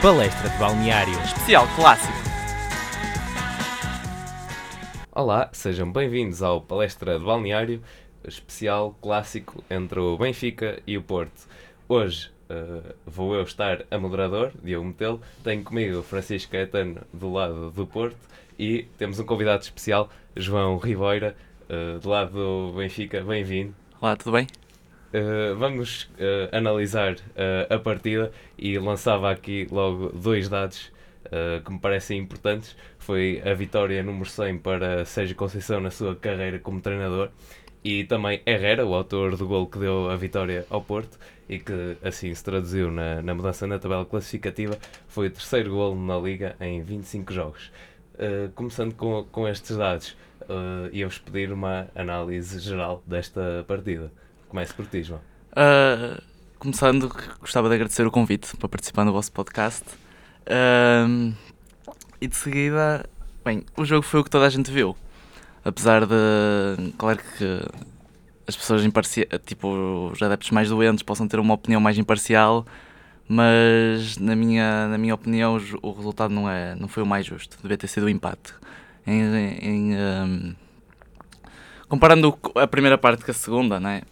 Palestra de Balneário. Especial Clássico. Olá, sejam bem-vindos ao Palestra de Balneário, especial clássico entre o Benfica e o Porto. Hoje uh, vou eu estar a moderador, Diogo Metelo, tenho comigo Francisco Caetano do lado do Porto e temos um convidado especial, João Ribeira, uh, do lado do Benfica. Bem-vindo. Olá, tudo bem? Uh, vamos uh, analisar uh, a partida e lançava aqui logo dois dados que me parecem importantes. Foi a vitória número 100 para Sérgio Conceição na sua carreira como treinador e também Herrera, o autor do gol que deu a vitória ao Porto e que assim se traduziu na, na mudança na tabela classificativa, foi o terceiro gol na Liga em 25 jogos. começando com, com estes dados, uh, ia-vos pedir uma análise geral desta partida. Comece por ti, João. Uh, começando, gostava de agradecer o convite para participar no vosso podcast. Uh, e de seguida, bem, o jogo foi o que toda a gente viu. Apesar de, claro que as pessoas imparciais, tipo, os adeptos mais doentes possam ter uma opinião mais imparcial, mas na minha, na minha opinião o resultado não, é, não foi o mais justo. Devia ter sido o um empate. Em, em um, comparando a primeira parte com a segunda, né?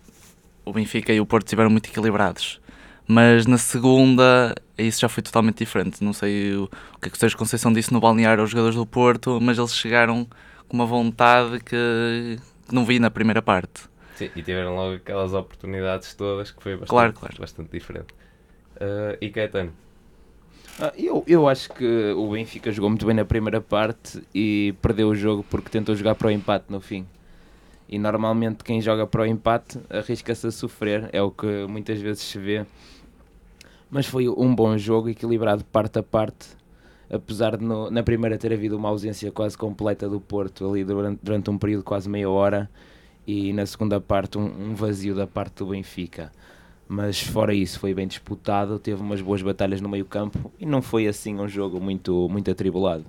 O Benfica e o Porto estiveram muito equilibrados. Mas na segunda, isso já foi totalmente diferente. Não sei o, que é que o Sérgio Conceição disse no balneário aos jogadores do Porto, mas eles chegaram com uma vontade que, que não vi na primeira parte. Sim, e tiveram logo aquelas oportunidades todas que foi bastante, claro, claro. bastante diferente. Uh, e Caetano? Ah, eu, eu acho que o Benfica jogou muito bem na primeira parte e perdeu o jogo porque tentou jogar para o empate no fim e normalmente quem joga para o empate arrisca-se a sofrer, é o que muitas vezes se vê. Mas foi um bom jogo, equilibrado parte a parte, apesar de no, na primeira ter havido uma ausência quase completa do Porto ali durante, durante um período quase meia hora e na segunda parte um, um vazio da parte do Benfica. Mas fora isso foi bem disputado, teve umas boas batalhas no meio campo e não foi assim um jogo muito, muito atribulado.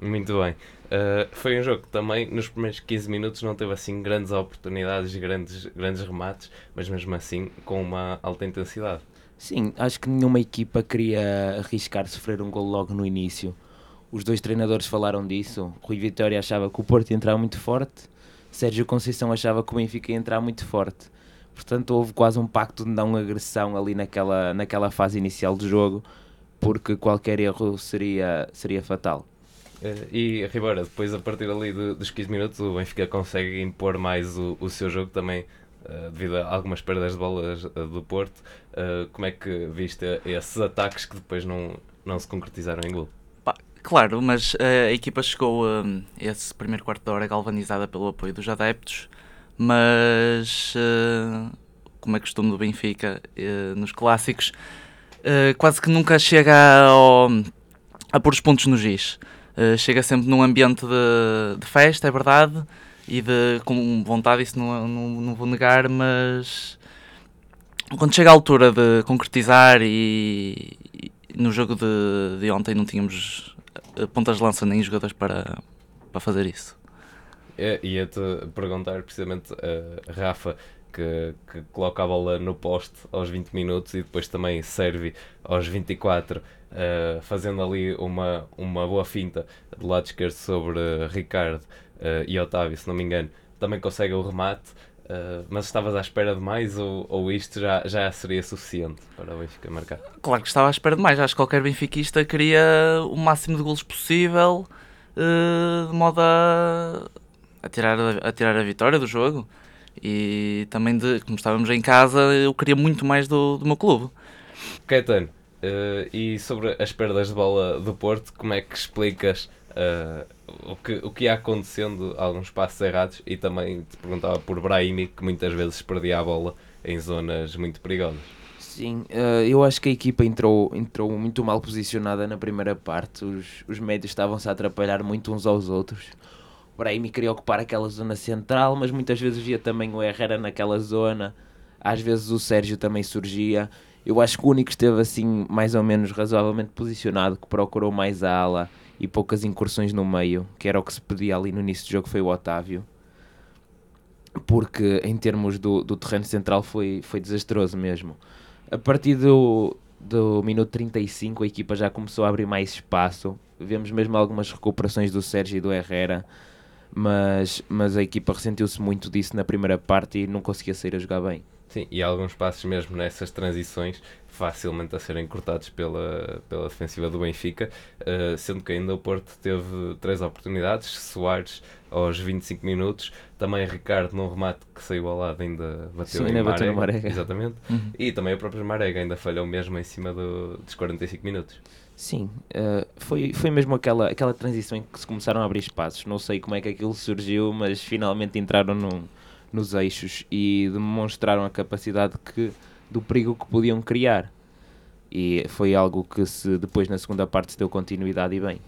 Muito bem. Uh, foi um jogo que também nos primeiros 15 minutos não teve assim grandes oportunidades, grandes, grandes remates, mas mesmo assim com uma alta intensidade. Sim, acho que nenhuma equipa queria arriscar sofrer um gol logo no início. Os dois treinadores falaram disso. Rui Vitória achava que o Porto ia entrar muito forte, Sérgio Conceição achava que o Benfica ia entrar muito forte. Portanto, houve quase um pacto de não agressão ali naquela, naquela fase inicial do jogo, porque qualquer erro seria, seria fatal. Uh, e Ribeira, depois a partir ali dos 15 minutos, o Benfica consegue impor mais o, o seu jogo também, uh, devido a algumas perdas de bolas uh, do Porto. como é que viste esses ataques que depois não, não se concretizaram em gol? Claro, mas a equipa chegou a esse primeiro quarto de hora galvanizada pelo apoio dos adeptos, mas como é costume do Benfica nos clássicos, quase que nunca chega a pôr os pontos no giz. Eh, chega sempre num ambiente de, de, festa, é verdade, e de, com vontade, isso não, não, não vou negar, mas quando chega a altura de concretizar e, e no jogo de, de ontem não tínhamos eh, pontas de lança nem jogadores para, para fazer isso. É, ia-te perguntar precisamente uh, Rafa que, que, coloca a bola no poste aos 20 minutos e depois também serve aos 24 uh, fazendo ali uma, uma boa finta do lado esquerdo sobre Ricardo uh, e Otávio, se não me engano, também consegue o remate. Uh, mas estavas à espera de mais ou, ou isto já, já seria suficiente para o Benfica marcar? Claro que estava à espera de mais. Acho que qualquer benfiquista queria o máximo de golos possível uh, de modo a, a, tirar, a tirar a vitória do jogo. E também, de, como estávamos em casa, eu queria muito mais do, do meu clube. Caetano, Uh, e sobre as perdas de bola do Porto, como é que explicas uh, o, que, o que ia acontecendo, alguns passos errados, e também te perguntava por Brahimi, que muitas vezes perdia a bola em zonas muito perigosas. Sim, uh, eu acho que a equipa entrou, entrou muito mal posicionada na primeira parte. Os, os médios estavam-se a atrapalhar muito uns aos outros. O Brahimi queria ocupar aquela zona central, mas muitas vezes via também o Herrera naquela zona. Às vezes o Sérgio também surgia eu acho que o único que esteve assim, mais ou menos razoavelmente posicionado, que procurou mais a ala e poucas incursões no meio, que era o que se pedia ali no início do jogo, foi o Otávio. Porque em termos do, do terreno central foi, foi desastroso mesmo. A partir do, do minuto 35 a equipa já começou a abrir mais espaço. Vemos mesmo algumas recuperações do Sérgio e do Herrera, mas, mas a equipa ressentiu-se muito disso na primeira parte e não conseguia sair a jogar bem. Sim, e alguns passos mesmo nessas transições facilmente a serem cortados pela, pela defensiva do Benfica, uh, sendo que ainda o Porto teve três oportunidades, Soares aos 25 minutos, também Ricardo num remate que saiu ao lado ainda bateu Sim, em ainda Marega, bateu Marega. exatamente, Uhum. e também o próprio Marega ainda falhou mesmo em cima do, dos 45 minutos. Sim, eh, foi, foi mesmo aquela, aquela transição em que se começaram a abrir espaços. Não sei como é que aquilo surgiu, mas finalmente entraram num- nos eixos e demonstraram a capacidade que, do perigo que podiam criar. E foi algo que se depois na segunda parte se deu continuidade e bem.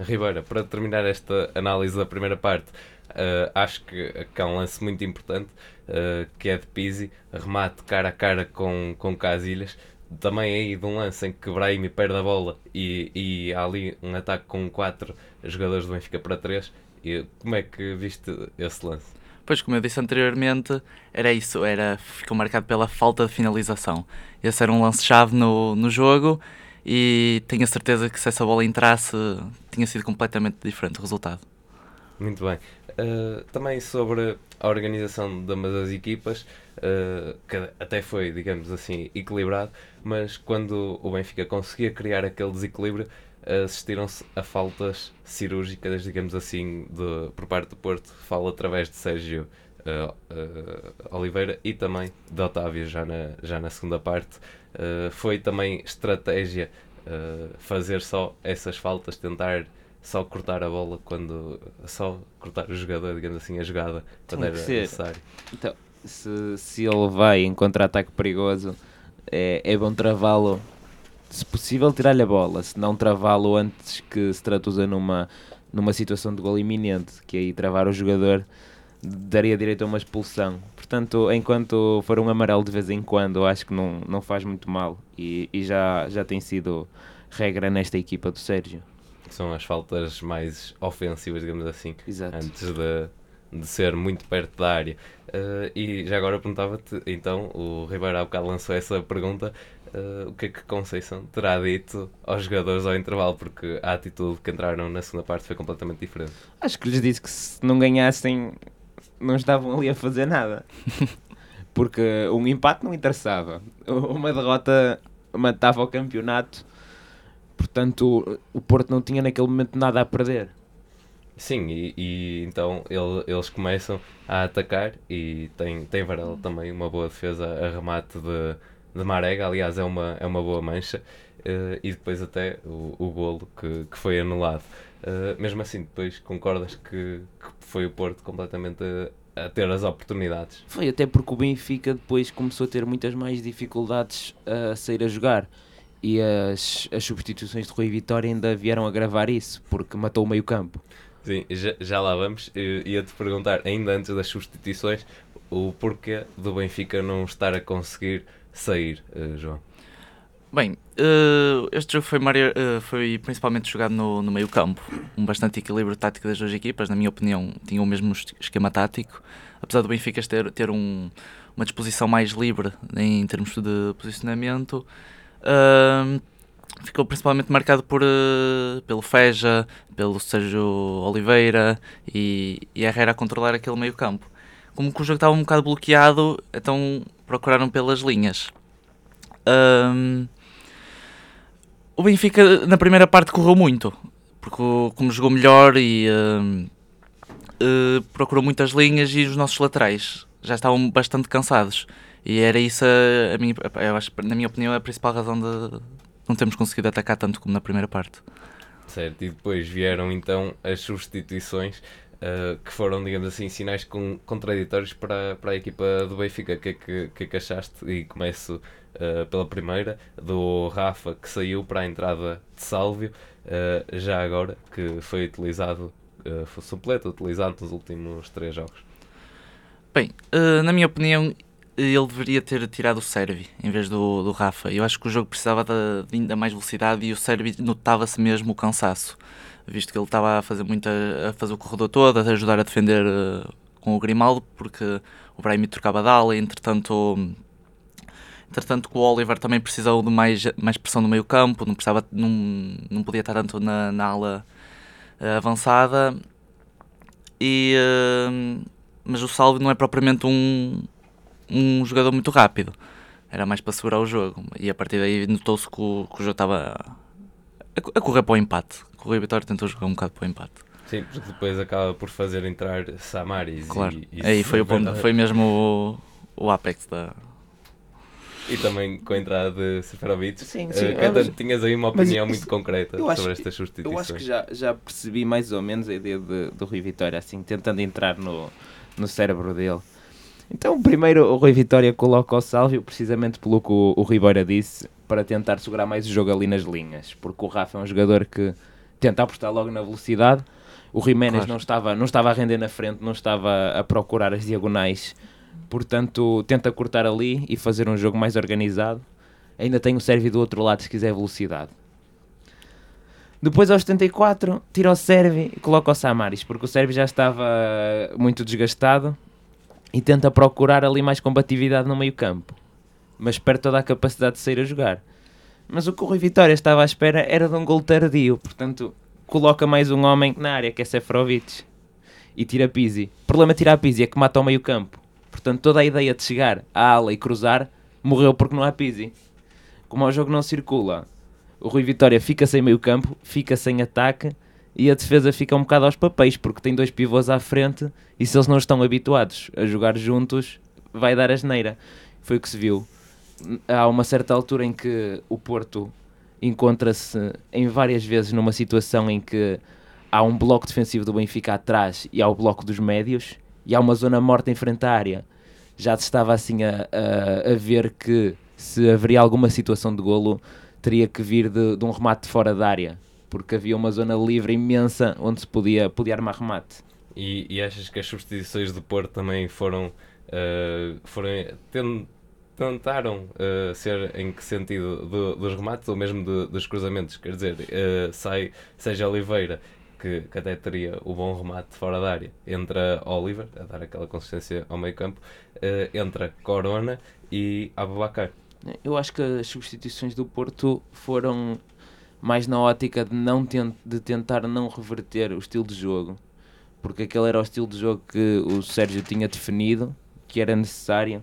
Ribeira, para terminar esta análise da primeira parte, eh, acho que, que há um lance muito importante eh, que é de Pizzi, remate cara a cara com, com Casilhas. Também aí de um lance em que Brahimi perde a bola e, e há ali um ataque com quatro jogadores do Benfica para três. E como é que viste esse lance? Pois, como eu disse anteriormente, era isso, era, ficou marcado pela falta de finalização. Esse era um lance-chave no, no jogo e tenho a certeza que se essa bola entrasse, tinha sido completamente diferente o resultado. Muito bem. Uh, também sobre a organização de ambas as equipas, que até foi, digamos assim, equilibrado, mas quando o Benfica conseguia criar aquele desequilíbrio, assistiram-se a faltas cirúrgicas, digamos assim, de, por parte do Porto, falo através de Sérgio uh, uh, Oliveira e também de Otávio já na, já na segunda parte. Uh, foi também estratégia fazer só essas faltas, tentar só cortar a bola quando. só cortar o jogador, digamos assim, a jogada quando que era necessário. Então, se, se ele vai em contra-ataque perigoso, é, é bom travá-lo. Se possível, tirar-lhe a bola, se não travá-lo antes que se traduza numa, numa situação de gol iminente, que aí travar o jogador daria direito a uma expulsão. Portanto, enquanto for um amarelo de vez em quando, acho que não, não faz muito mal e, e já, já tem sido regra nesta equipa do Sérgio. São as faltas mais ofensivas, digamos assim, Exato. antes de, de ser muito perto da área. Uh, e já agora perguntava-te, então, o Ribeiro há bocado lançou essa pergunta, uh, o que é que Conceição terá dito aos jogadores ao intervalo, porque a atitude que entraram na segunda parte foi completamente diferente. Acho que lhes disse que se não ganhassem, não estavam ali a fazer nada. Porque um empate não interessava. Uma derrota matava o campeonato. Portanto, o Porto não tinha naquele momento nada a perder. Sim, e, e então ele- eles começam a atacar e tem, tem Varela também uma boa defesa a remate de, de Marega, aliás é uma, é uma boa mancha, eh, e depois até o, o golo que, que foi anulado. Eh, mesmo assim, depois concordas que, que foi o Porto completamente a, a ter as oportunidades? Foi até porque o Benfica depois começou a ter muitas mais dificuldades a sair a jogar. E as, as substituições de Rui Vitória ainda vieram a gravar isso, porque matou o meio campo. Sim, já, já lá vamos. Ia-te perguntar, ainda antes das substituições, o porquê do Benfica não estar a conseguir sair, eh, João. Bem, eh, este jogo foi, eh, foi principalmente jogado no, no meio campo, um bastante equilíbrio tático das duas equipas, na minha opinião, tinham o mesmo es- esquema tático, apesar do Benfica ter, ter um- uma disposição mais livre em termos de posicionamento, ahm, ficou principalmente marcado por, eh, pelo Feja, pelo Sérgio Oliveira e, e Herrera a controlar aquele meio campo. Como que o jogo estava um bocado bloqueado, então procuraram pelas linhas. Ahm, o Benfica na primeira parte correu muito, porque como jogou melhor e eh, procurou muitas linhas e os nossos laterais já estavam bastante cansados. E era isso, a, a minha, eu acho, na minha opinião, a principal razão de não termos conseguido atacar tanto como na primeira parte. Certo, e depois vieram então as substituições uh, que foram, digamos assim, sinais com, contraditórios para, para a equipa do Benfica. O que é que, que, é que achaste? E começo uh, pela primeira, do Rafa que saiu para a entrada de Sálvio, uh, já agora que foi utilizado, foi supleto, utilizado nos últimos três jogos. Bem, na minha opinião, ele deveria ter tirado o Servi em vez do, do Rafa. Eu acho que o jogo precisava de, ainda mais velocidade e o Servi notava-se mesmo o cansaço, visto que ele estava a fazer muita, a fazer o corredor todo, a ajudar a defender eh, com o Grimaldo, porque o Brahimi trocava de ala, entretanto, Entretanto, o Oliver também precisou de mais, mais pressão no meio campo, não, precisava, não, não podia estar tanto na, na ala uh, avançada. E, uh, mas o Salve não é propriamente um, um jogador muito rápido. Era mais para segurar o jogo. E a partir daí notou-se que, o, que o jogo estava a, a correr para o empate. O Rui Vitória tentou jogar um bocado para o empate. Sim, porque depois acaba por fazer entrar Samaris. Claro, e, e aí foi, o ponto, foi mesmo o, o apex da, e também com a entrada de Seferovic. Sim, uh, sim. Mas, tinhas aí uma opinião isso, muito concreta sobre estas substituições. Eu acho que já, já percebi mais ou menos a ideia de, do Rui Vitória, assim, tentando entrar no, no cérebro dele. Então, primeiro, o Rui Vitória coloca o Sálvio, precisamente pelo que o, o Ribeira disse, para tentar segurar mais o jogo ali nas linhas, porque o Rafa é um jogador que tenta apostar logo na velocidade. O Jiménez claro. não, estava, não estava a render na frente, não estava a procurar as diagonais Portanto, tenta cortar ali e fazer um jogo mais organizado. Ainda tem o Sérvio do outro lado se quiser velocidade. Depois aos 74, tira o Sérvio e coloca o Samaris, porque o Sérvio já estava muito desgastado e tenta procurar ali mais combatividade no meio campo. Mas perde toda a capacidade de sair a jogar. Mas o que o Rui Vitória estava à espera era de um gol tardio, portanto coloca mais um homem na área, que é Seferovic, e tira Pizzi. O problema de tirar Pizzi é que mata o meio campo. Portanto, toda a ideia de chegar à ala e cruzar morreu porque não há Pizzi. Como o jogo não circula, o Rui Vitória fica sem meio campo, fica sem ataque e a defesa fica um bocado aos papéis porque tem dois pivôs à frente e se eles não estão habituados a jogar juntos, vai dar a geneira. Foi o que se viu. Há uma certa altura em que o Porto encontra-se em várias vezes numa situação em que há um bloco defensivo do Benfica atrás e há o bloco dos médios e há uma zona morta em frente à área. Já se estava assim a, a, a ver que se haveria alguma situação de golo, teria que vir de, de, um remate fora da área, porque havia uma zona livre imensa onde se podia, podia armar remate. E, e achas que as substituições do Porto também foram, uh, foram tentaram uh, ser em que sentido do, dos remates ou mesmo do, dos cruzamentos? Quer dizer, uh, sai seja Oliveira que, que até teria o bom remate fora da área. Entra Oliver, a dar aquela consistência ao meio campo, uh, entra Corona e Abubacar. Eu acho que as substituições do Porto foram mais na ótica de, não tent, de tentar não reverter o estilo de jogo, porque aquele era o estilo de jogo que o Sérgio tinha definido, que era necessário,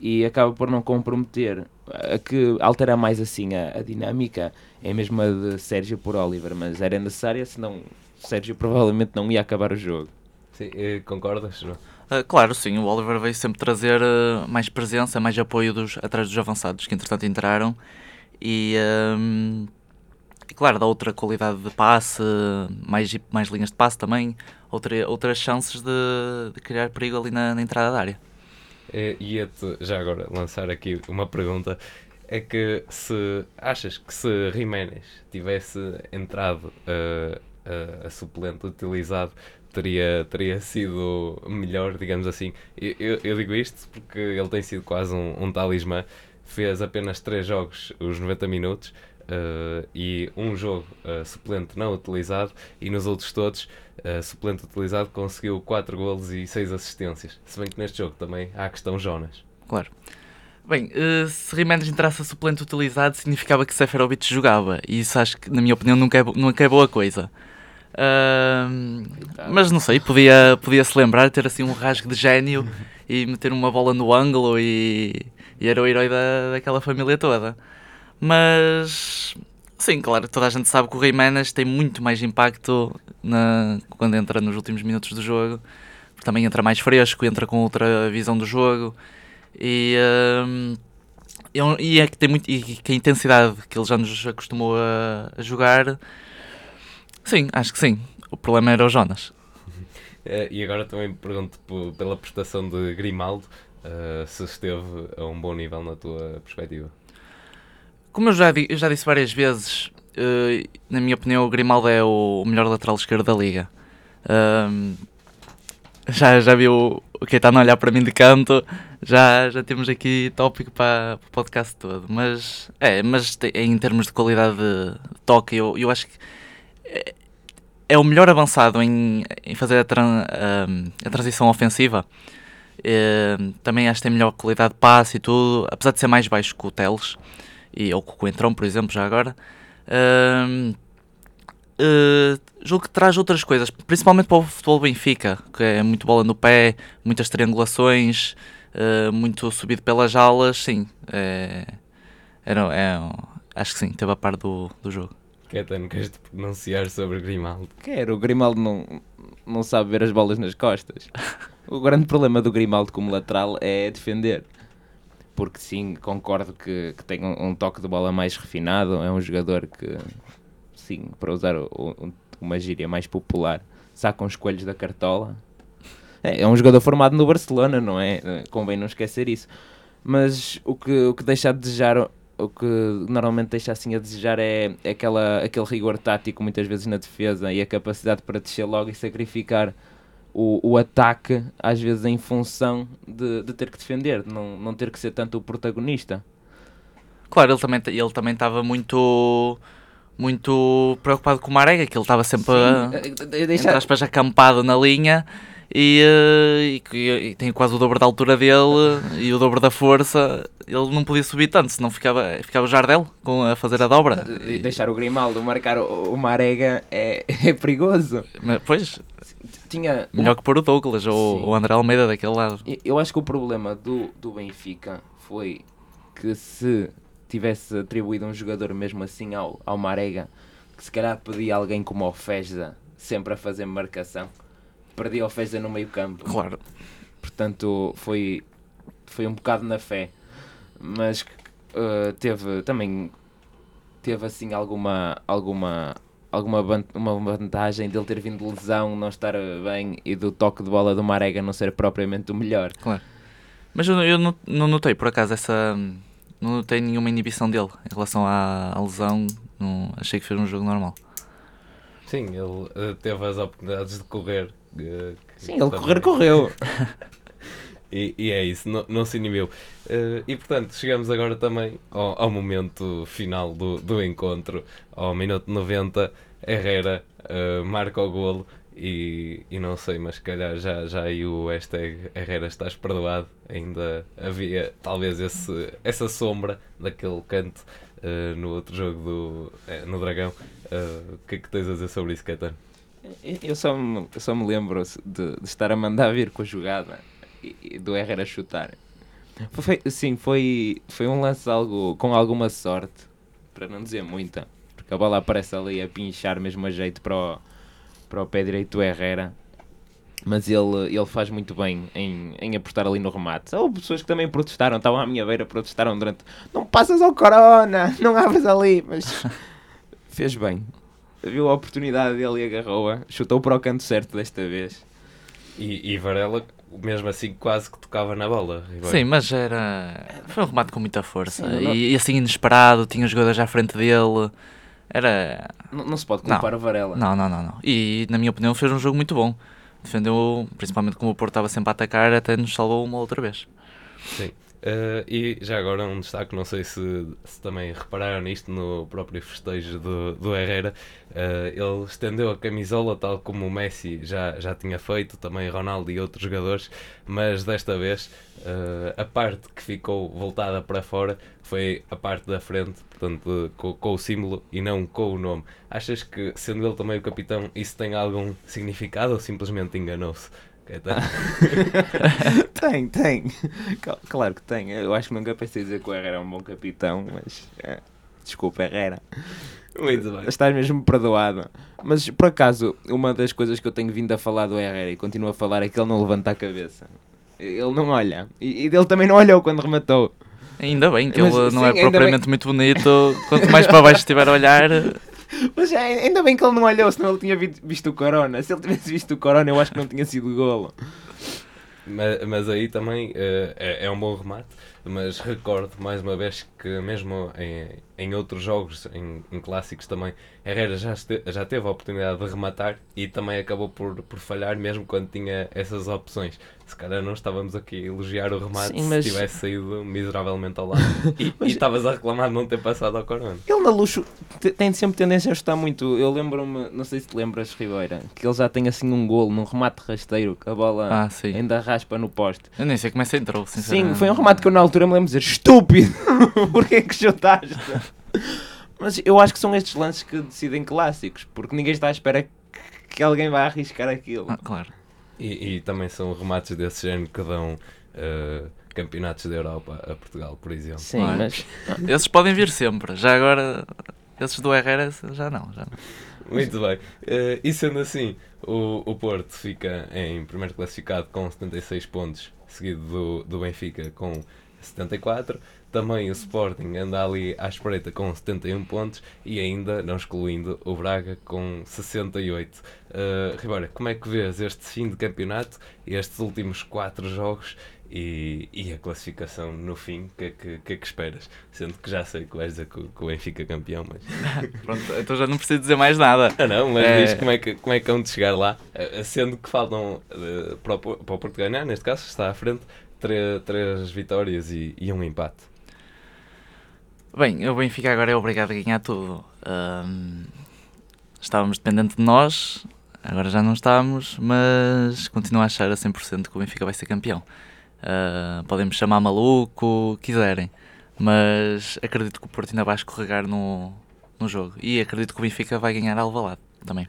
e acaba por não comprometer. A que altera mais assim a, a dinâmica é mesmo a de Sérgio por Oliver, mas era necessária, senão Sérgio provavelmente não ia acabar o jogo. Sim, concordas? Uh, claro, sim, o Oliver veio sempre trazer uh, mais presença, mais apoio dos, atrás dos avançados que entretanto entraram e, um, e claro, dá outra qualidade de passe, mais, mais linhas de passe também, outra, outras chances de, de criar perigo ali na, na entrada da área. É, ia-te já agora lançar aqui uma pergunta é que se achas que se Jiménez tivesse entrado uh, a, a suplente utilizado teria, teria sido melhor, digamos assim. Eu, eu, digo isto porque ele tem sido quase um, um talismã. Fez apenas 3 jogos os 90 minutos uh, e um jogo uh, suplente não utilizado, e nos outros todos, uh, suplente utilizado conseguiu 4 golos e 6 assistências. Se bem que neste jogo também há a questão Jonas. Claro. Bem, se Rimendes entrasse a suplente utilizado, significava que Seferovic jogava, e isso acho que, na minha opinião, nunca é, nunca é boa coisa. Uh, mas não sei, podia, podia se lembrar, ter assim um rasgo de gênio e meter uma bola no ângulo e, e era o herói da, daquela família toda. Mas sim, claro, toda a gente sabe que o Jiménez tem muito mais impacto na, quando entra nos últimos minutos do jogo. Também entra mais fresco, entra com outra visão do jogo e, uh, e é que tem muito e que a intensidade que ele já nos acostumou a, a jogar Sim, acho que sim. O problema era o Jonas. Eh, e agora também pergunto pela prestação de Grimaldo, uh, se esteve a um bom nível na tua perspectiva. Como eu já, eu já disse várias vezes, uh, na minha opinião, o Grimaldo é o melhor lateral esquerdo da liga. Uh, já, já viu quem está a olhar para mim de canto, já, já temos aqui tópico para, para o podcast todo. Mas, é, mas em termos de qualidade de toque, eu, eu acho que é o melhor avançado em, em fazer a, tran, a, transição ofensiva Eh, também acho que tem melhor qualidade de passe e tudo, apesar de ser mais baixo que o Teles e, ou que o Coentrão, por exemplo, já agora. Eh, julgo que traz outras coisas, principalmente para o futebol Benfica, que é muito bola no pé, muitas triangulações, eh, muito subido pelas alas, sim. É, era, é, acho que sim, teve a par do, do jogo. Caetano, queres te pronunciar sobre Grimaldo? Quero, o Grimaldo não, não sabe ver as bolas nas costas. O grande problema do Grimaldo como lateral é defender. Porque sim, concordo que, que tem um, um toque de bola mais refinado, é um jogador que, sim, para usar o- uma gíria mais popular, saca uns coelhos da cartola. É, é um jogador formado no Barcelona, não é? Eh, Convém não esquecer isso. Mas o que, o que deixa a desejar, o que normalmente deixa assim a desejar é aquela, aquele rigor tático muitas vezes na defesa e a capacidade para descer logo e sacrificar o, o ataque, às vezes em função de, de ter que defender, de não, não ter que ser tanto o protagonista. Claro, ele também ele também estava muito muito preocupado com o Marega, que ele estava sempre Sim, eh, eh, entre deixa- aspas, acampado na linha e, eh, e, e tem quase o dobro da altura dele e o dobro da força. Ele não podia subir tanto, senão ficava, ficava o Jardel com, a fazer a dobra. de- deixar o Grimaldo marcar o, o Marega é, é perigoso. Mas, pois, Tinha melhor que pôr o Douglas ou Sim. o André Almeida daquele lado. Eu- acho que o problema do, do Benfica foi que se tivesse atribuído um jogador mesmo assim ao, ao Marega, que se calhar pedia alguém como o Feza sempre a fazer marcação, perdia o Feza no meio campo. Claro. Portanto, foi, foi um bocado na fé. Mas eh, teve também teve assim alguma alguma alguma uma vantagem dele ter vindo de lesão, não estar bem e do toque de bola do Marega não ser propriamente o melhor. Claro. Mas eu, eu não, não notei por acaso essa. Não notei nenhuma inibição dele em relação à, à lesão. Não, achei que fez um jogo normal. Sim, ele eh, teve as oportunidades de correr. eh, Sim, ele também- correr, correu. E, e é isso, não, não se inibiu. Eh, e portanto, chegamos agora também ao, ao momento final do, do encontro, ao minuto 90. Herrera eh, marca o golo e, e não sei, mas se calhar já, já aí o hashtag Herrera estás perdoado. Ainda havia talvez esse, essa sombra daquele canto eh, no outro jogo do, eh, no Dragão. O que é que tens a dizer sobre isso, Caetano? Eu só me, só me lembro de, de estar a mandar vir com a jogada e, e do Herrera chutar. Foi, sim, foi, foi um lance algo, com alguma sorte, para não dizer muita, porque a bola aparece ali a pinchar mesmo a jeito para o, para o pé direito do Herrera. Mas ele, ele faz muito bem em, em apostar ali no remate. Houve pessoas que também protestaram, estavam à minha beira, protestaram durante. Não passas ao Corona, não abres ali, mas fez bem. Viu a oportunidade dele e agarrou-a, chutou para o canto certo desta vez. E, e Varela, mesmo assim, quase que tocava na bola. Sim, mas era. Foi um remate com muita força. Sim, não- e, e assim inesperado, tinha os jogadores à frente dele. Era. Não, não se pode culpar o Varela. Não, não, não, não. E na minha opinião fez um jogo muito bom. Defendeu, principalmente como o Porto estava sempre a atacar, até nos salvou uma outra vez. Sim. Eh, e já agora um destaque, não sei se, se também repararam nisto no próprio festejo do, do Herrera. eh, ele estendeu a camisola tal como o Messi já, já tinha feito, também Ronaldo e outros jogadores, mas desta vez eh, a parte que ficou voltada para fora foi a parte da frente, portanto, com, com o símbolo e não com o nome. Achas que, sendo ele também o capitão, isso tem algum significado ou simplesmente enganou-se? Caetano? tem, tem. Cl- Claro que tem. Eu acho que nunca pensei dizer que o Herrera é um bom capitão, mas. é, Desculpa, Herrera. Muito bem. Estás mesmo perdoado. Mas por acaso, uma das coisas que eu tenho vindo a falar do Herrera e continuo a falar é que ele não levanta a cabeça. Ele não olha. E, ele também não olhou quando rematou. Ainda bem que Mas, ele não sim, é propriamente muito bonito. Quanto mais para baixo estiver a olhar, Mas ainda bem que ele não olhou, senão ele tinha vi- visto o Corona. Se ele tivesse visto o Corona, eu acho que não tinha sido golo. Mas, mas aí também eh, é, é um bom remate. mas recordo mais uma vez que mesmo em, em outros jogos, em, em clássicos também, Herrera já, este, já teve a oportunidade de rematar e também acabou por, por falhar mesmo quando tinha essas opções. Se calhar não estávamos aqui a elogiar o remate Sim, mas- se tivesse saído miseravelmente ao lado. E Mas- estavas a reclamar de não ter passado ao Corona. Ele na luxo te- tem sempre tendência a ajustar muito. Eu lembro-me, não sei se te lembras, Ribeira, que ele já tem assim um golo num remate rasteiro que a bola Ah, ainda raspa no poste. Eu nem sei como é que entrou, sinceramente. Sim, foi um remate que eu na altura me lembro de dizer estúpido, porquê que chutaste? Mas eu acho que são estes lances que decidem clássicos, porque ninguém está à espera que- que alguém vá arriscar aquilo. Ah, claro. E, e também são remates desse género que dão eh, campeonatos da Europa a Portugal, por exemplo. Sim, mas Esses podem vir sempre. Já agora, esses do Herrera já não. Já não. Muito bem. Eh, e sendo assim, o, o Porto fica em primeiro classificado com 76 pontos, seguido do, do Benfica com 74. Também o Sporting anda ali à espreita com 71 pontos e ainda, não excluindo, o Braga com 68. Uh, Ribeira, como é que vês este fim de campeonato, estes últimos quatro jogos e, e a classificação no fim? O que, é que, que é que esperas? Sendo que já sei que vais dizer que, o- que o Benfica é campeão, mas... Pronto, então já não preciso dizer mais nada. Ah não, mas É. diz como é, que, como é que vão de chegar lá, eh, sendo que faltam eh, para, o, para o Porto ganhar, neste caso está à frente, três, três vitórias e, e um empate. Bem, o Benfica agora é obrigado a ganhar tudo. Ahm, estávamos dependentes de nós, agora já não estamos, mas continuo a achar a 100% que o Benfica vai ser campeão. Ah, podem chamar maluco, quiserem, mas acredito que o Porto ainda vai escorregar no, no jogo. E acredito que o Benfica vai ganhar Alvalade também.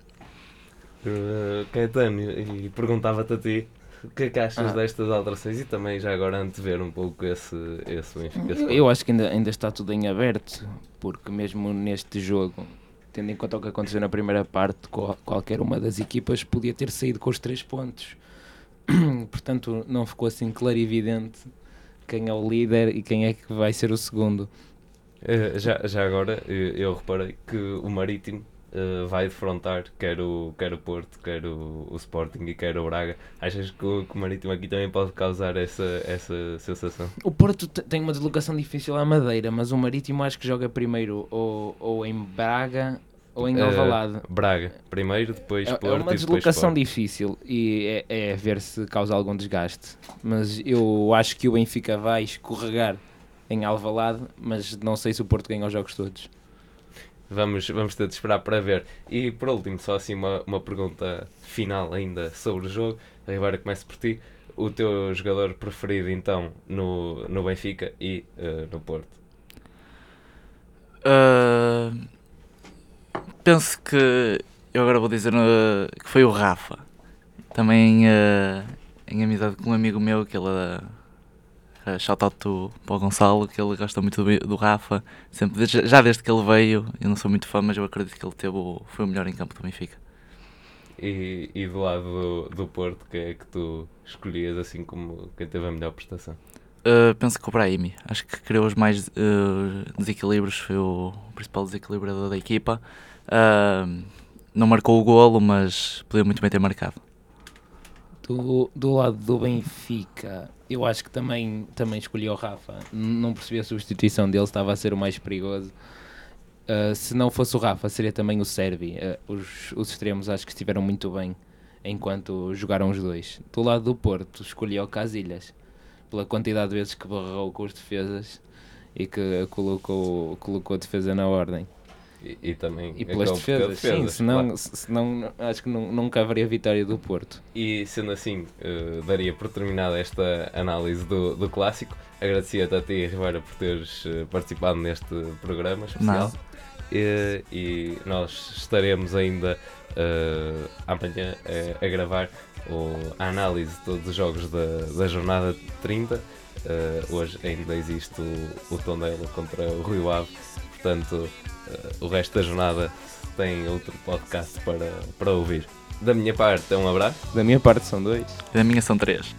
Uh, Caetano, e perguntava-te a ti, o que é que achas Ah. destas alterações e também já agora antever um pouco esse, esse Benfica eu, eu acho que ainda, ainda está tudo em aberto, porque mesmo neste jogo, tendo em conta o que aconteceu na primeira parte, qual- qualquer uma das equipas podia ter saído com os três pontos. Portanto, não ficou assim clarividente quem é o líder e quem é que vai ser o segundo. Eh, já, já agora, eh, eu reparei que o Marítimo eh, vai defrontar quer o, quer o Porto, quer o, o Sporting e quer o Braga. Achas que o, que o Marítimo aqui também pode causar essa, essa sensação? O Porto te- tem uma deslocação difícil à Madeira, mas o Marítimo acho que joga primeiro ou, ou em Braga ou em Eh, Alvalade. Braga, primeiro, depois É, é Porto uma e depois deslocação difícil e é, é ver se causa algum desgaste. Mas eu acho que o Benfica vai escorregar em Alvalade, mas não sei se o Porto ganha os jogos todos. Vamos, vamos ter de esperar para ver. E por último, só assim uma, uma pergunta final ainda sobre o jogo. Ribeira, começo por ti. O teu jogador preferido então no, no Benfica e eh, no Porto? Ah, penso que eu agora vou dizer ah, que foi o Rafa. Também ah, em amizade com um amigo meu que ele uh, shout out to- para o Gonçalo, que ele gosta muito do, do Rafa. Sempre, desde- já desde que ele veio, eu não sou muito fã, mas eu acredito que ele teve o, foi o melhor em campo do Benfica. E, e do lado do, do Porto, que é que tu escolhias assim como quem teve a melhor prestação? Uh, penso que o Brahimi, acho que criou os mais uh, desequilíbrios, foi o principal desequilibrador da equipa. Uh, não marcou o golo, mas podia muito bem ter marcado. Do, do lado do Benfica, eu acho que também, também escolhi o Rafa. Não percebi a substituição dele, estava a ser o mais perigoso. Uh, se não fosse o Rafa, seria também o Servi. Uh, os, os extremos acho que estiveram muito bem enquanto jogaram os dois. Do lado do Porto, escolhi o Casilhas, pela quantidade de vezes que barrou com os defesas e que colocou, colocou a defesa na ordem. E, e também E pelas acabou por ter defesas, sim, defesas, senão, claro. se- senão acho que nu- nunca haveria vitória do Porto. E sendo assim, eh, daria por terminada esta análise do, do clássico. Agradecia-te a ti, Ribeira, por teres eh, participado neste programa especial. E, e nós estaremos ainda eh, amanhã eh, a gravar o- a análise de todos os jogos da, da jornada 30. Eh, hoje ainda existe o, o Tondela contra o Rio Ave, portanto, eh, o resto da jornada tem outro podcast para, para ouvir. Da minha parte, é um abraço. Da minha parte são dois. Da minha são três.